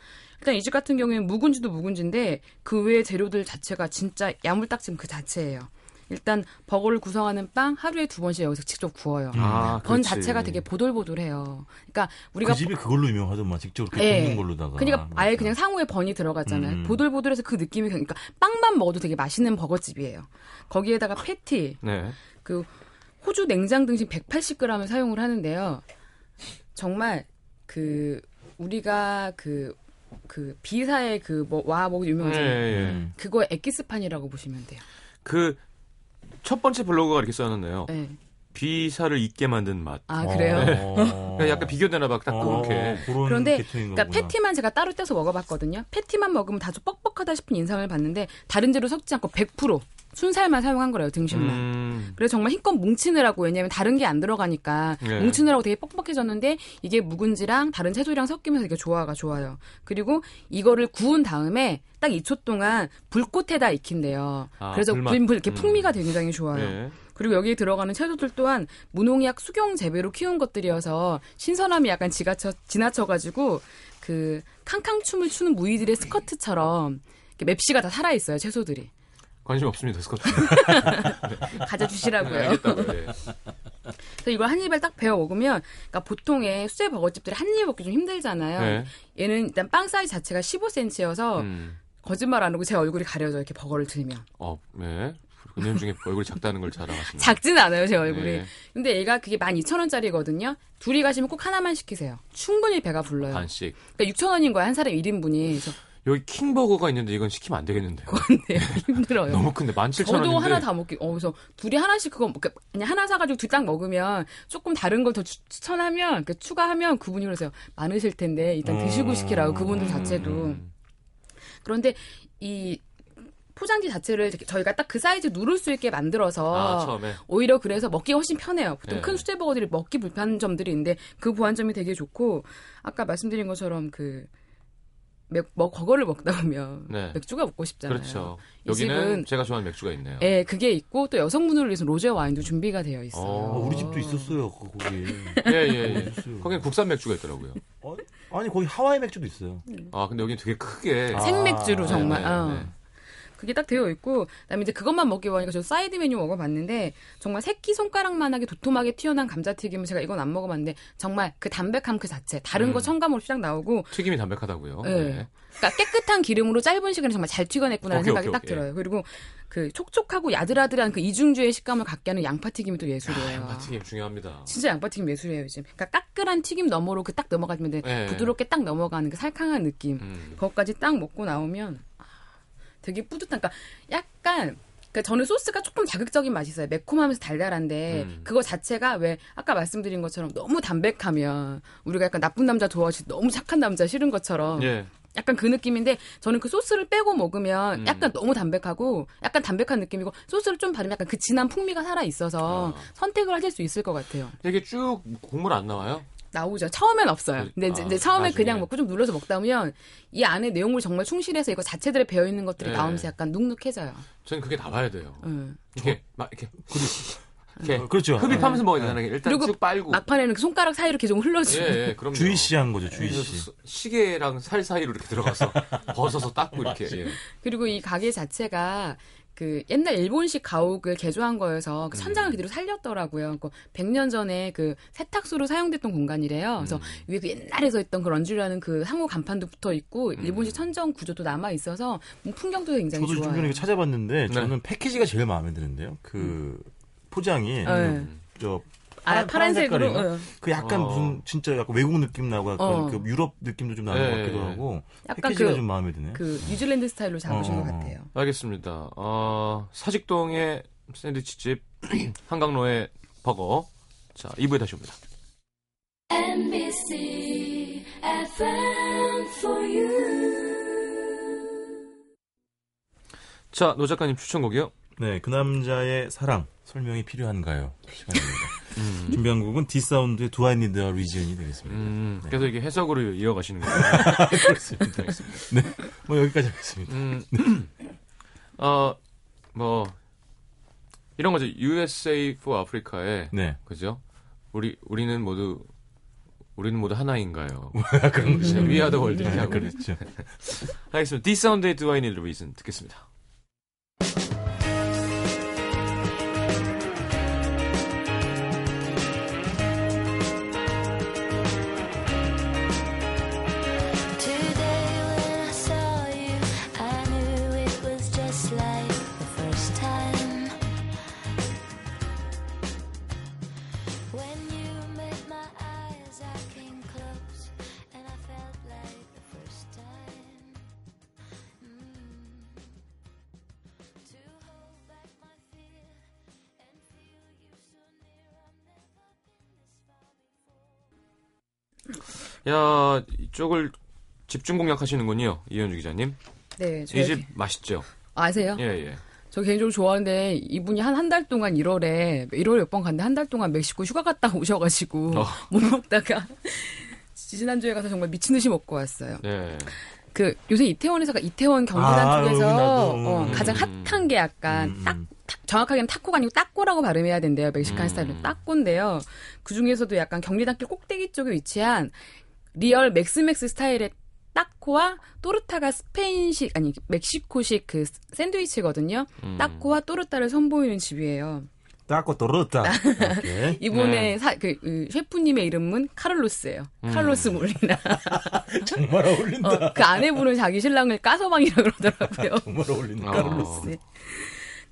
일단 이 집 같은 경우에는 묵은지도 묵은지인데 그 외의 재료들 자체가 진짜 야물딱지금 그 자체예요. 일단 버거를 구성하는 빵 하루에 두 번씩 여기서 직접 구워요. 아, 번 그렇지. 자체가 되게 보들보들해요. 그러니까 우리가 그 집이 그걸로 유명하더만 직접 이렇게 예. 굽는 걸로다가. 그러니까 아예 맞아. 그냥 상호에 번이 들어갔잖아요. 음. 보들보들해서 그 느낌이 그러니까 빵만 먹어도 되게 맛있는 버거집이에요. 거기에다가 패티, 네. 그 호주 냉장 등심 180g을 사용을 하는데요. 정말 그 우리가 그그 비사의 그뭐와 먹 예, 유명하잖아요. 예. 음. 그거 엑기스판이라고 보시면 돼요. 그 첫 번째 블로그가 이렇게 써놨네요. 네. 비사를 잊게 만든 맛. 아 그래요? 어. 그러니까 약간 비교되나 봐. 딱 어, 그렇게. 그런 그런데 그러니까. 패티만 제가 따로 떼서 먹어봤거든요. 패티만 먹으면 다소 뻑뻑하다 싶은 인상을 받는데 다른 재료 섞지 않고 100% 순살만 사용한 거래요 등심만. 음. 그래서 정말 힘껏 뭉치느라고 왜냐면 다른 게 안 들어가니까 네. 뭉치느라고 되게 뻑뻑해졌는데 이게 묵은지랑 다른 채소랑 섞이면서 되게 조화가 좋아요. 그리고 이거를 구운 다음에 딱 2초 동안 불꽃에다 익힌대요. 아, 그래서 불맛. 불, 불 이렇게 음. 풍미가 굉장히 좋아요. 네. 그리고 여기에 들어가는 채소들 또한 무농약 수경 재배로 키운 것들이어서 신선함이 약간 지나쳐, 지나쳐가지고 그 캉캉춤을 추는 무이들의 스커트처럼 맵시가 다 살아있어요 채소들이 관심 없습니다. 스커트. 가져주시라고요. 예. 그래서 이걸 한 입에 딱 베어 먹으면 그러니까 보통의 수제 버거집들이 한 입에 먹기 좀 힘들잖아요. 네. 얘는 일단 빵 사이즈 자체가 15cm여서 음. 거짓말 안 하고 제 얼굴이 가려져 이렇게 버거를 들면 어, 네. 은연 중에 얼굴이 작다는 걸 자랑하시네요. 작지는 않아요 제 얼굴이. 네. 근데 얘가 그게 12,000원짜리거든요. 둘이 가시면 꼭 하나만 시키세요. 충분히 배가 불러요. 반씩. 그러니까 6,000원인 거야 한 사람 1인분이. 그래서 여기 킹버거가 있는데 이건 시키면 안 되겠는데요. 네, 힘들어요. 너무 큰데 17,000원인데. 저도 하나 다 먹기. 어, 그래서 둘이 하나씩 그거 먹- 그러니까 그냥 하나 사가지고 둘 딱 먹으면 조금 다른 걸 더 추천하면 그 추가하면 그분이 그러세요. 많으실 텐데 일단 드시고 시키라고 그분들 자체도. 음. 그런데 이 포장지 자체를 저희가 딱 그 사이즈 누를 수 있게 만들어서 아, 처음에. 오히려 그래서 먹기가 훨씬 편해요. 보통 네. 큰 수제버거들이 먹기 불편한 점들이 있는데 그 보완점이 되게 좋고 아까 말씀드린 것처럼 그 맥, 뭐 버거를 먹다 보면 네. 맥주가 먹고 싶잖아요. 그렇죠. 이 여기는 제가 좋아하는 맥주가 있네요. 예, 그게 있고 또 여성분들을 위해서 로제 와인도 준비가 되어 있어요. 어, 우리 집도 있었어요 거- 거기. 예, 예, 예. 있었어요. 거기는 국산 맥주가 있더라고요. 어, 아니 거기 하와이 맥주도 있어요. 음. 아, 근데 여기는 되게 크게. 아, 생맥주로 정말. 네, 네, 어. 네. 그게 딱 되어 있고 그다음에 이제 그것만 먹기 원하니까 저 사이드 메뉴 먹어봤는데 정말 새끼 손가락만하게 도톰하게 튀어나온 감자튀김은 제가 이건 안 먹어봤는데 정말 그 담백함 그 자체 다른 거 음. 첨가물 쫙 나오고 튀김이 담백하다고요. 네. 네. 그러니까 깨끗한 기름으로 짧은 시간에 정말 잘 튀겨냈구나라는 오케이, 생각이 오케이, 딱 오케이. 들어요. 그리고 그 촉촉하고 야들야들한 그 이중주의 식감을 갖게 하는 양파튀김이 또 예술이에요. 아, 튀김 중요합니다. 진짜 양파튀김 예술이에요 요즘. 그러니까 까끌한 튀김 너머로 그 딱 넘어가면 돼. 네. 부드럽게 딱 넘어가는 그 살캉한 느낌. 음. 그것까지 딱 먹고 나오면 아, 되게 뿌듯한. 그러니까 약간 그 저는 소스가 조금 자극적인 맛이 있어요. 매콤하면서 달달한데 음. 그거 자체가 왜 아까 말씀드린 것처럼 너무 담백하면 우리가 약간 나쁜 남자 좋아하지 너무 착한 남자 싫은 것처럼 예. 약간 그 느낌인데 저는 그 소스를 빼고 먹으면 음. 약간 너무 담백하고 약간 담백한 느낌이고 소스를 좀 바르면 약간 그 진한 풍미가 살아 있어서 아. 선택을 하실 수 있을 것 같아요. 이게 쭉 국물 안 나와요? 나오죠. 처음엔 없어요. 근데 이제, 아, 이제 처음에 나중에. 그냥 먹고 좀 눌러서 먹다 보면 이 안에 내용물 정말 충실해서 이거 자체들에 배어 있는 것들이 네. 나오면서 약간 눅눅해져요. 저는 그게 나와야 돼요. 응. 이렇게 막 이렇게 이렇게 어, 그렇죠. 흡입하면서 먹어야 되잖아요. 일단 그리고 쭉 빨고. 막판에는 그 손가락 사이로 이렇게 좀 흘러주고. 예, 예, 그럼요. 주의시한 거죠, 그래서 주의시. 수- 시계랑 살 사이로 이렇게 들어가서 벗어서 닦고 이렇게. 예. 그리고 이 가게 자체가 그 옛날 일본식 가옥을 개조한 거여서 그 음. 천장을 그대로 살렸더라고요. 그 100년 전에 그 세탁소로 사용됐던 공간이래요. 그래서 음. 위에 그 옛날에서 있던 그 런쥬라는 그 항우 간판도 붙어 있고 음. 일본식 천정 구조도 남아 있어서 뭐 풍경도 굉장히 저도 좀 좋아요. 전에 찾아봤는데 네. 저는 패키지가 제일 마음에 드는데요. 그 포장이 네. 저 아, 파란, 파란색으로. 색깔인가? 어. 그 약간 어. 무슨 진짜 약간 외국 느낌 나고 약간 어. 그 유럽 느낌도 좀 나는 네. 것 같기도 하고 약간 패키지가 그- 좀 마음에 드네요. 그 뉴질랜드 스타일로 잡으신 어, 것 어. 같아요. 알겠습니다. 어, 사직동의 샌드위치집 한강로의 버거. 자, 2부에 다시 옵니다. NBC FM for you. 자, 노 작가님 추천곡이요. 네, 그 남자의 사랑 설명이 필요한가요? 시간입니다. 준비한 곡은 D'Sound의 Do I Need a Reason이 되겠습니다. 음, 그래서 이게 해석으로 이어가시는 거예요. 그렇습니다. 네, 뭐 여기까지 하겠습니다. 음, 어, 뭐, 이런 거죠. USA for Africa에, 네, 그죠? 우리, 우리는 모두, 우리는 모두 하나인가요? 그런 거죠. 네, We are the world. 이렇게 하고. 그렇죠. 알겠습니다. 디사운드의 Do I Need a Reason 듣겠습니다. 야, 이쪽을 집중 공략하시는군요. 이현주 기자님. 네, 이 저희 집 맛있죠? 아세요? 예, 예. 저 개인적으로 좋아하는데 이분이 한 한 달 동안 1월에 1월에 몇 번 갔는데 한 달 동안 멕시코 휴가 갔다 오셔가지고 어. 못 먹다가 지지난주에 가서 정말 미친 듯이 먹고 왔어요. 네. 그 요새 이태원에서가 이태원 경기단 아, 쪽에서. 어, 음. 가장 핫한 게 약간 음, 딱 정확하게는 타코가 아니고 따꼬라고 발음해야 된대요. 멕시칸 음. 스타일로 따꼬인데요. 그 중에서도 약간 경리단길 꼭대기 쪽에 위치한 real Mex-Mex 스타일의 따코와 torta가 스페인식 아니 멕시코식 그 샌드위치거든요. 음. 따코와 torta를 선보이는 집이에요. 떨었다. 이렇게. 이분의 네. 사, 그, 그 셰프님의 이름은 카를로스예요. 음. 카를로스 몰리나. 정말 어울린다. 어, 그 아내분은 자기 신랑을 까서방이라 그러더라고요. 정말 어울린다. 어. 카를로스. 네.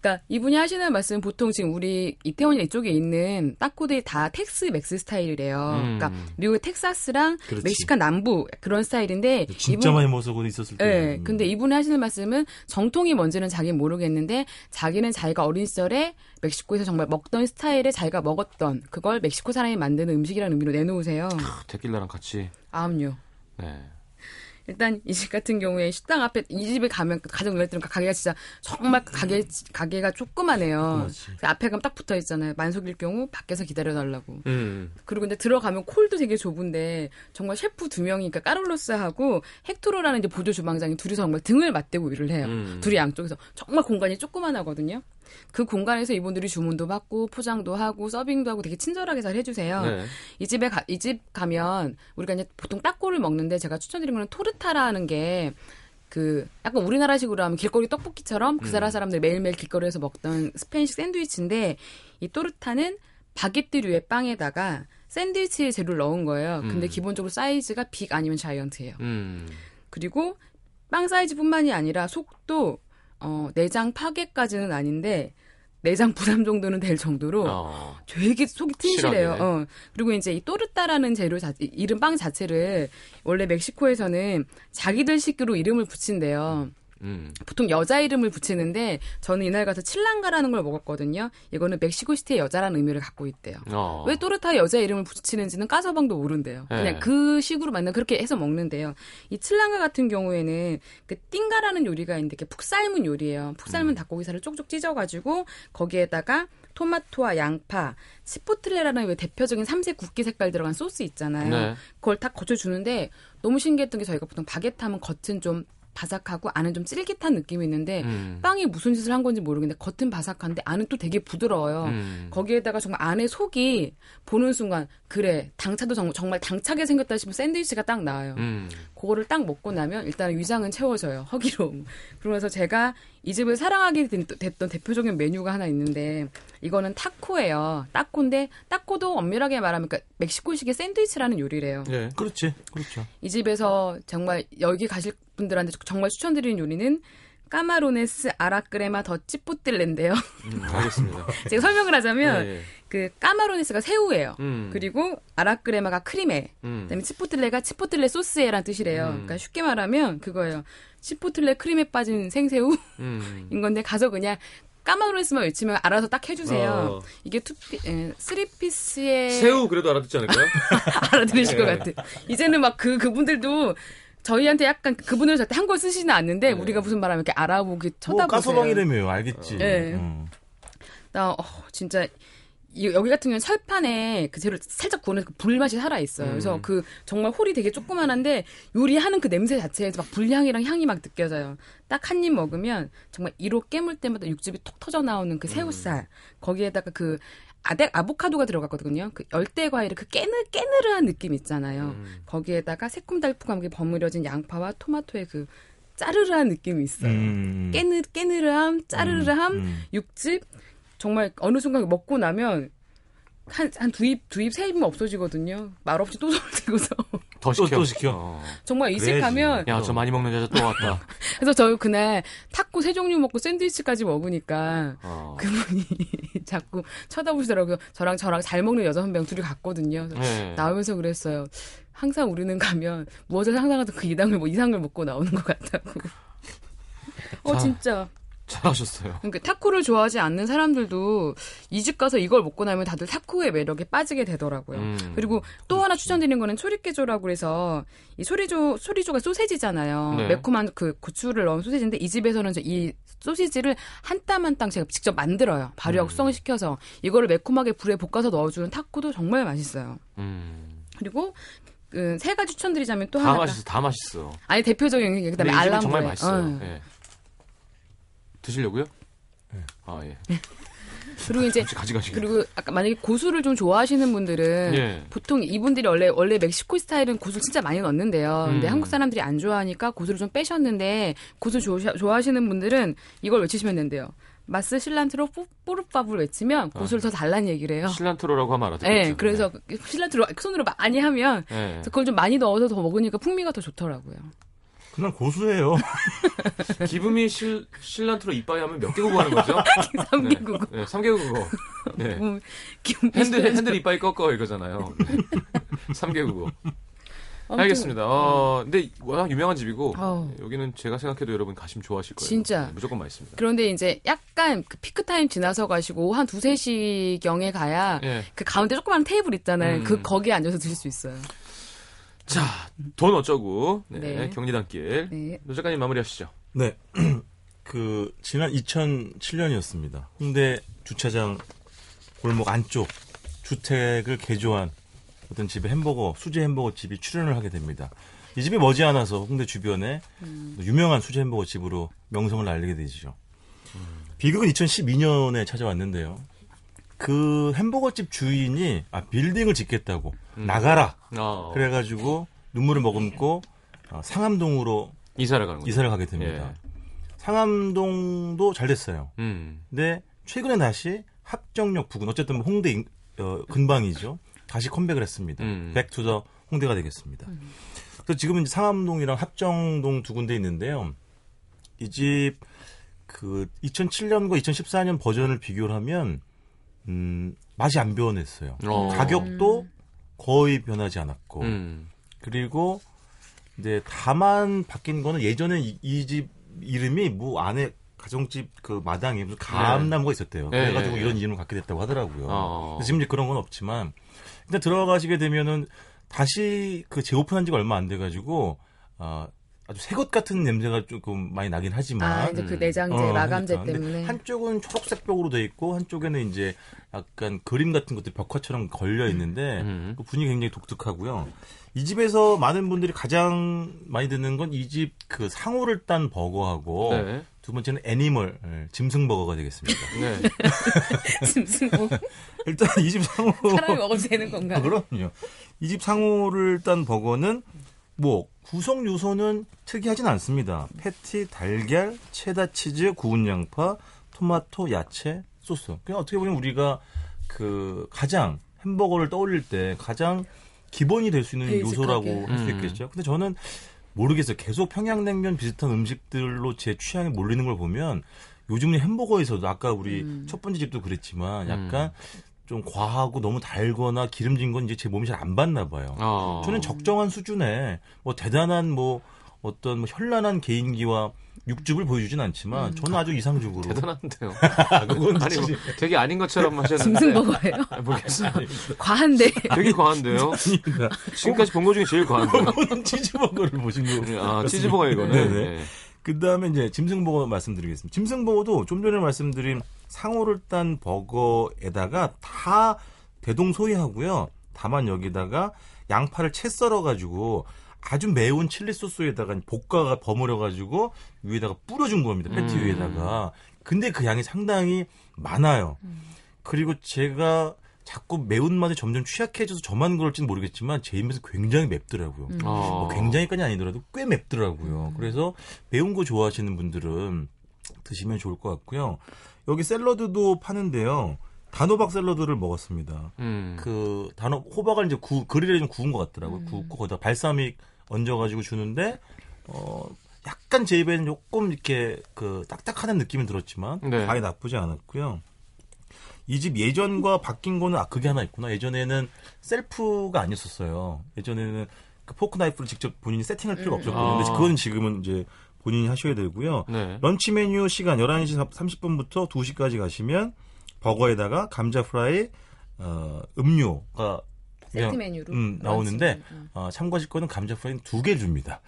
그러니까 이분이 하시는 말씀 은 보통 지금 우리 이태원이나 이쪽에 있는 따코들이 다 Tex-Mex 스타일이래요. 음. 그러니까 미국의 텍사스랑 그렇지. 멕시칸 남부 그런 스타일인데 진짜 이분- 많이 먹어서 있었을 때. 네, 근데 이분이 하시는 말씀은 정통이 뭔지는 자기는 모르겠는데 자기는 자기가 어린 시절에 멕시코에서 정말 먹던 스타일에 자기가 먹었던 그걸 멕시코 사람이 만드는 음식이라는 의미로 내놓으세요. 데킬라랑 같이. 아음요. 네. 일단 이 집 같은 경우에 식당 앞에 이 집에 가면 가장 눈에 띄는 그 가게가 진짜 정말 가게 가게가. 조그맣지. 그 앞에 가면 딱 붙어 있잖아요. 만석일 경우 밖에서 기다려 달라고. 음. 그리고 근데 들어가면 콜도 되게 좁은데 정말 셰프 두 명이 그러니까 까를로스하고 헥토로라는 이제 보조 주방장이 둘이서 정말 등을 맞대고 일을 해요. 음. 둘이 양쪽에서 정말 공간이 조그만하거든요. 그 공간에서 이분들이 주문도 받고 포장도 하고 서빙도 하고 되게 친절하게 잘 해주세요. 네. 이 집에 가, 이 집 가면 우리가 이제 보통 따꼬를 먹는데 제가 추천드린 거는 토르타라는 게 그 약간 우리나라식으로 하면 길거리 떡볶이처럼 그 나라 사람들 매일매일 길거리에서 먹던 스페인식 샌드위치인데 이 또르타는 바게트류의 빵에다가 샌드위치 재료를 넣은 거예요. 근데 음. 기본적으로 사이즈가 빅 아니면 자이언트예요. 음. 그리고 빵 사이즈뿐만이 아니라 속도 어, 내장 파괴까지는 아닌데 내장 부담 정도는 될 정도로 어. 되게 속이 튼실해요. 어. 그리고 이제 이 또르따라는 재료 자, 이- 이름 빵 자체를 원래 멕시코에서는 자기들 식으로 이름을 붙인대요. 음. 보통 여자 이름을 붙이는데 저는 이날 가서 칠랑가라는 걸 먹었거든요. 이거는 멕시코시티의 여자라는 의미를 갖고 있대요. 어. 왜 또르타 여자 이름을 붙이는지는 까서방도 모른대요. 그냥 네. 그 식으로 만나 그렇게 해서 먹는데요. 이 칠랑가 같은 경우에는 그 띵가라는 요리가 있는데 이렇게 푹 삶은 요리예요. 푹 삶은 음. 닭고기살을 쪽쪽 찢어가지고 거기에다가 토마토와 양파, 치포틀레라는 왜 대표적인 삼색 국기 색깔 들어간 소스 있잖아요. 네. 그걸 딱 거쳐주는데 너무 신기했던 게 저희가 보통 바게트 하면 겉은 좀 바삭하고 안은 좀 쫄깃한 느낌이 있는데 음. 빵이 무슨 짓을 한 건지 모르겠는데 겉은 바삭한데 안은 또 되게 부드러워요. 음. 거기에다가 정말 안에 속이 보는 순간 그래 당차도 정, 말 당차게 생겼다 싶으면 샌드위치가 딱 나와요. 음. 그거를 딱 먹고 나면 일단 위장은 채워져요. 허기로움. 그러면서 제가 이 집을 사랑하게 된- 됐던 대표적인 메뉴가 하나 있는데 이거는 타코예요. 타코인데 타코도 엄밀하게 말하면 그러니까 멕시코식의 샌드위치라는 요리래요. 예. 그렇지, 그렇죠. 이 집에서 정말 여기 가실 분들한테 정말 추천드리는 요리는 까마로네스 아라크레마 더 찌뿌뜰레인데요. 음, 알겠습니다. 제가 설명을 하자면 예, 예. 그 까마로네스가 새우예요. 음. 그리고 아라크레마가 크림에, 음. 그다음에 치포틀레가 치포틀레 소스에란 뜻이래요. 음. 그러니까 쉽게 말하면 그거예요. 치포틀레 크림에 빠진 생새우인 음. 건데 가서 그냥 까마로네스만 외치면 알아서 딱 해주세요. 어. 이게 투피, 에, 쓰리피스의 새우 그래도 알아듣지 않을까요? 알아들으실 것 예. 같아. 이제는 막 그 그분들도 저희한테 약간 그분들 절대 한글 쓰지는 않는데 네. 우리가 무슨 말하면 이렇게 알아보기 뭐 쳐다보세요. 까소방이라며요, 알겠지. 예. 음. 나 어, 진짜 이- 여기 같은 경우는 철판에 그 재료 살짝 구우는 그 불맛이 살아 있어요. 그래서 음. 그 정말 홀이 되게 조그만한데 요리하는 그 냄새 자체에서 막 불향이랑 향이 막 느껴져요. 딱 한 입 먹으면 정말 이로 깨물 때마다 육즙이 톡 터져 나오는 그 새우살 거기에다가 그 아데 아보카도가 들어갔거든요. 그 열대 과일의 그 깨느 깨느르한 느낌 있잖아요. 음. 거기에다가 새콤달콤하게 버무려진 양파와 토마토의 그 짜르르한 느낌이 있어요. 음. 깨느 깨느르함, 짜르르함, 음. 육즙 정말 어느 순간 먹고 나면 한 한 두 입 두 입 세 입은 없어지거든요. 말 없이 또 손을 들고서 더 또, 시켜. 또 시켜. 어. 정말 이집 그래야지. 가면 야, 저 많이 먹는 여자 또 왔다. 그래서 저 그날 타코 세 종류 먹고 샌드위치까지 먹으니까 어. 그분이 자꾸 쳐다보시더라고요. 저랑 저랑 잘 먹는 여자 한명 둘이 갔거든요. 그래서 네. 나오면서 그랬어요. 항상 우리는 가면 무엇을 상상하든 그 이상을 뭐 이상을 먹고 나오는 것 같다고. 어 자. 진짜. 잘하셨어요. 그러니까 타코를 좋아하지 않는 사람들도 이집 가서 이걸 먹고 나면 다들 타코의 매력에 빠지게 되더라고요. 음. 그리고 또 하나 추천드리는 거는 초리깨조라고 해서 이 소리조 소리조가 소세지잖아요. 네. 매콤한 그 고추를 넣은 소세지인데 이 집에서는 이 소시지를 한 땀한땅 제가 직접 만들어요. 발효 음. 숙성을 시켜서 이거를 매콤하게 불에 볶아서 넣어주는 타코도 정말 맛있어요. 음. 그리고 그세 가지 추천드리자면 또 다 하나 맛있어, 다 맛있어. 아니 대표적인 게 그다음에 알람보에 정말 맛있어요. 어. 예. 드시려고요? 네. 아 예. 그리고 이제 혹시 가져가시고. 그리고 아까 만약에 고수를 좀 좋아하시는 분들은 예. 보통 이분들이 원래 원래 멕시코 스타일은 고수를 진짜 많이 넣는데요. 근데 음. 한국 사람들이 안 좋아하니까 고수를 좀 빼셨는데 고수 좋아, 좋아하시는 분들은 이걸 외치시면 된대요. 마스 실란트로 뽀- 뽀르밥을 외치면 고수를 더 달라는 얘기를 해요. 실란트로라고 하면 알아듣겠죠. 네, 그래서 실란트로 손으로 많이 하면 네. 그걸 좀 많이 넣어서 더 먹으니까 풍미가 더 좋더라고요. 그냥 고수예요. 기분이 실, cilantro いっぱい 하면 몇 개국어 하는 거죠? 삼개국어. 네, 네 3개국어. 네. 음, 기분 핸들. 핸들 이빠이 꺾어 이거잖아요. 네. 3개국어. 아무튼, 알겠습니다. 어, 근데 워낙 유명한 집이고 어우. 여기는 제가 생각해도 여러분 가시면 좋아하실 거예요. 진짜. 네, 무조건 맛있습니다. 그런데 이제 약간 그 peak time 지나서 가시고 한 두세 시경에 가야 예. 그 가운데 조그마한 테이블 있잖아요. 음. 그 거기에 앉아서 드실 수 있어요. 자, 돈 어쩌고 네, 네. 경리단길. 네. 노 작가님 마무리하시죠. 네. 그 지난 2007년이었습니다. 홍대 주차장 골목 안쪽 주택을 개조한 어떤 집의 햄버거 수제 햄버거 집이 출연을 하게 됩니다. 이 집이 머지않아서 홍대 주변에 유명한 수제 햄버거 집으로 명성을 알리게 되죠. 비극은 2012년에 찾아왔는데요. 그 햄버거 집 주인이 아 빌딩을 짓겠다고 나가라 어. 그래가지고 눈물을 머금고 어, 상암동으로 이사를 가는 거죠. 이사를 가게 됩니다. 상암동도 잘 됐어요. 음. 근데 최근에 다시 합정역 부근 어쨌든 홍대 인- 어, 근방이죠. 다시 컴백을 했습니다. 음. back to the 홍대가 되겠습니다. 그래서 지금은 이제 상암동이랑 합정동 두 군데 있는데요. 이 집 그 2007년과 2014년 버전을 비교를 하면 음, 맛이 안 변했어요. 어. 가격도 거의 변하지 않았고 음. 그리고 이제 다만 바뀐 거는 예전에 이집 이름이 뭐 안에 가정집 그 마당에 무슨 감나무가 있었대요. 네, 그래가지고 네, 이런 네. 이름을 갖게 됐다고 하더라고요. 어. 근데 지금 이제 그런 건 없지만 일단 들어가시게 되면은 다시 그 재오픈한 지가 얼마 안 돼가지고 어, 아주 새것 같은 냄새가 조금 많이 나긴 하지만 아, 이제 그 음. 내장재, 어, 마감재 그러니까. 근데 때문에. 한쪽은 초록색 벽으로 돼 있고 한쪽에는 이제 약간 그림 같은 것들이 벽화처럼 걸려 있는데 음. 그 분위기 굉장히 독특하고요. 이 집에서 많은 분들이 가장 많이 듣는 건 이 집 그 상호를 딴 버거하고 네. 두 번째는 animal 예, 짐승 버거가 되겠습니다. 네. 짐승 뭐 일단 이 집 상호 사람이 먹어도 되는 건가요? 아, 그럼요. 이 집 상호를 딴 버거는 뭐 구성 요소는 특이하진 않습니다. 패티, 달걀, 체다 치즈, 구운 양파, 토마토, 야채, 소스. 그냥 어떻게 보면 우리가 그 가장 햄버거를 떠올릴 때 가장 기본이 될 수 있는. 요소라고 할수 음. 있겠죠. 근데 저는 모르겠어요. 계속 평양냉면 비슷한 음식들로 제 취향에 몰리는 걸 보면 요즘은 햄버거에서도 아까 우리 음. 첫 번째 집도 그랬지만 약간 좀 과하고 너무 달거나 기름진 건 이제 제 몸이 잘 안 받나 봐요. 어. 저는 적정한 수준의 뭐 대단한 뭐 어떤 뭐 현란한 개인기와 육즙을 보여주진 않지만 저는 아주 이상적으로 대단한데요. 그건 아니 뭐 되게 아닌 것처럼 하셨는데. 짐승 버거예요? 아, 모르겠어요. 과한데. 되게 과한데요. 지금까지 본거 중에 제일 과한데요. 그거는 치즈버거를 보신 거고. 아, 치즈버거 이거는. 네. 그 다음에 이제 짐승버거 말씀드리겠습니다. 짐승버거도 좀 전에 말씀드린 상호를 딴 버거에다가 다 대동소이하고요. 다만 여기다가 양파를 채 썰어가지고 아주 매운 칠리 소스에다가 볶아가 버무려가지고 위에다가 뿌려준 겁니다. 패티 음. 위에다가. 근데 그 양이 상당히 많아요. 그리고 제가 자꾸 매운맛에 점점 취약해져서 저만 그럴지는 모르겠지만 제 입에서 굉장히 맵더라고요. 음. 어. 뭐 굉장히까지 아니더라도 꽤 맵더라고요. 그래서 매운 거 좋아하시는 분들은 드시면 좋을 것 같고요. 여기 샐러드도 파는데요. 단호박 샐러드를 먹었습니다. 음. 그 단호 호박을 이제 구, 그릴에 좀 구운 것 같더라고요. 구웠고 거기다 발사믹 얹어가지고 주는데 어 약간 제 입에는 조금 이렇게 그 딱딱하는 느낌이 들었지만 네. 아예 나쁘지 않았고요. 이 집 예전과 바뀐 거는 아 그게 하나 있구나. 예전에는 셀프가 아니었었어요. 예전에는 그 포크 나이프를 직접 본인이 세팅할 필요가 없었거든요. 근데 아. 그건 지금은 이제 본인이 하셔야 되고요. 네. 런치 메뉴 시간 11시 30분부터 2시까지 가시면 버거에다가 감자 프라이, 어, 음료가 세트 메뉴로. 음, 나오는데. 어, 참고하실 거는 감자 프라이는 두 개 줍니다.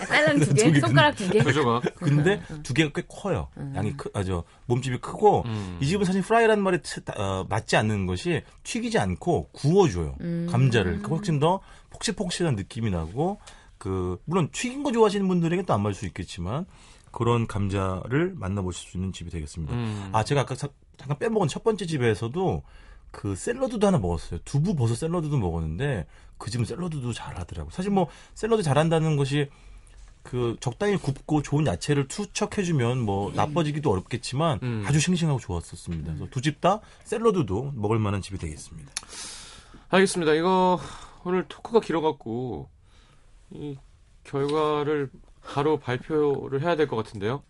아, 딸랑 두 두 개, 개, 손가락 두 개. 그죠가. 근데 두 개가 꽤 커요. 양이 크, 아저 몸집이 크고 음. 이 집은 사실 프라이라는 말에 트- 어, 맞지 않는 것이 튀기지 않고 구워줘요. 음. 감자를 그 훨씬 더 폭실폭실한 느낌이 나고 그 물론 튀긴 거 좋아하시는 분들에게 또 안 맞을 수 있겠지만 그런 감자를 만나보실 수 있는 집이 되겠습니다. 음. 아 제가 아까 사- 잠깐 빼먹은 첫 번째 집에서도 그 샐러드도 하나 먹었어요. 두부 버섯 샐러드도 먹었는데 그 집은 샐러드도 잘하더라고. 사실 뭐 샐러드 잘한다는 것이 그 적당히 굽고 좋은 야채를 투척해주면 뭐 나빠지기도 어렵겠지만 음. 아주 싱싱하고 좋았었습니다. 그래서 두 집 다 샐러드도 먹을 만한 집이 되겠습니다. 알겠습니다. 이거 오늘 토크가 길어갖고 이 결과를 바로 발표를 해야 될 것 같은데요.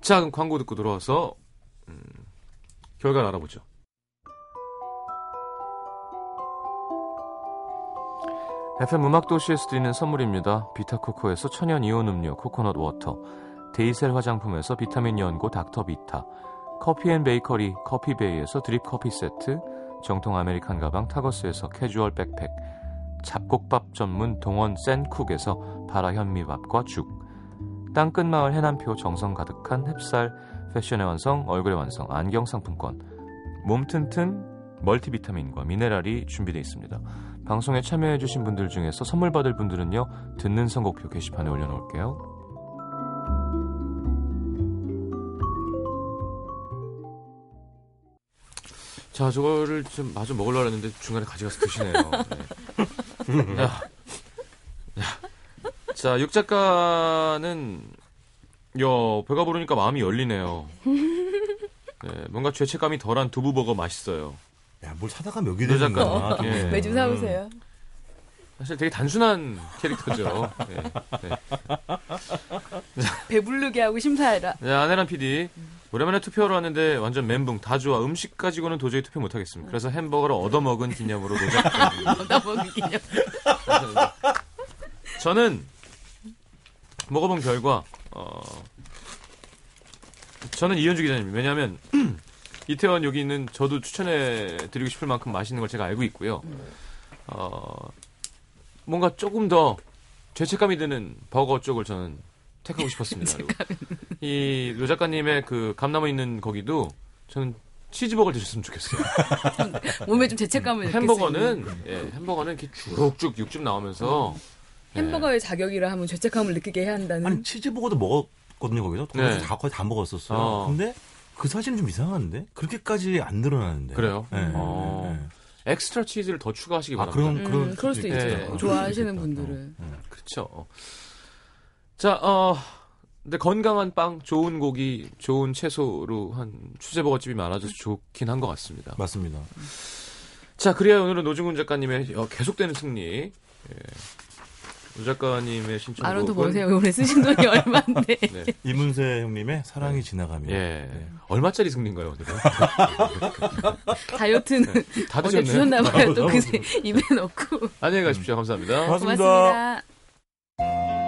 자, 그럼 광고 듣고 들어와서 음, 결과를 알아보죠. FM 음악 도시에서 드리는 선물입니다. 비타코코에서 천연 이온 음료 코코넛 water, 데이셀 화장품에서 비타민 연고 닥터비타, 커피 and 베이커리 커피베이에서 드립 커피 세트, 정통 American 가방 타거스에서 캐주얼 백팩, 잡곡밥 전문 동원 센쿡에서 바라 현미밥과 죽, 땅끝 마을 해남표 정성 가득한 햅쌀 패션의 완성 얼굴의 완성 안경 상품권, 몸 튼튼 멀티비타민과 미네랄이 준비되어 있습니다. 방송에 참여해주신 분들 중에서 선물 받을 분들은요 듣는 선곡표 게시판에 올려놓을게요. 자, 저거를 좀 마저 먹으려고 했는데 중간에 가져가서 드시네요. 네. 자, 육 작가는 야, 배가 부르니까 마음이 열리네요. 네, 뭔가 죄책감이 덜한 두부버거 맛있어요. 야, 뭘 사다가 그 되는 작가. 거야. 또. 예. 매주 사오세요. 사실 되게 단순한 캐릭터죠. 네, 네. 배부르게 하고 심사해라. 네, 아내란 PD. 오랜만에 투표하러 왔는데 완전 멘붕 다 좋아 음식 가지고는 도저히 투표 못하겠습니다. 그래서 햄버거를 얻어먹은 기념으로. 얻어먹은 기념. 저는 먹어본 결과 어 저는 이현주 기자님입니다. 왜냐하면 이태원 여기 있는 저도 추천해 드리고 싶을 만큼 맛있는 걸 제가 알고 있고요. 어 뭔가 조금 더 죄책감이 드는 버거 쪽을 저는 택하고 싶었습니다. 이 노 작가님의 그 감나무 있는 거기도 저는 치즈버거를 드셨으면 좋겠어요. 몸에 좀 죄책감을. 햄버거는 예, 햄버거는 이렇게 쭉쭉 육즙 나오면서 예. 햄버거의 자격이라 하면 죄책감을 느끼게 해야 한다는. 아니 치즈버거도 먹었거든요 거기서. 네. 다 거의 다 먹었었어요. 어. 근데 그 사진은 좀 이상한데 그렇게까지 안 늘어나는데. 그래요? 네. 어. 네. 엑스트라 치즈를 더 추가하시기 아 바랍니다. 그런 음, 그런 그럴 수도 있죠. 예. 좋아하시는 분들은. 그렇죠. 자, 어, 근데 건강한 빵, 좋은 고기, 좋은 채소로 한 수제버거집이 많아져서 좋긴 한 것 같습니다. 맞습니다. 자, 그래야 오늘은 노중훈 작가님의 어, 계속되는 승리. 예. 노 작가님의 신청곡은 아로도 보세요. 오늘 쓰신 돈이 얼마인데. 네. 이문세 형님의 사랑이 지나가면. 예. 네. 얼마짜리 승리인가요, 오늘은? 다이어트는 다 어제. 주셨나봐요. 또 그새 입에 넣고. 안녕히 가십시오. 감사합니다. 고맙습니다. 고맙습니다.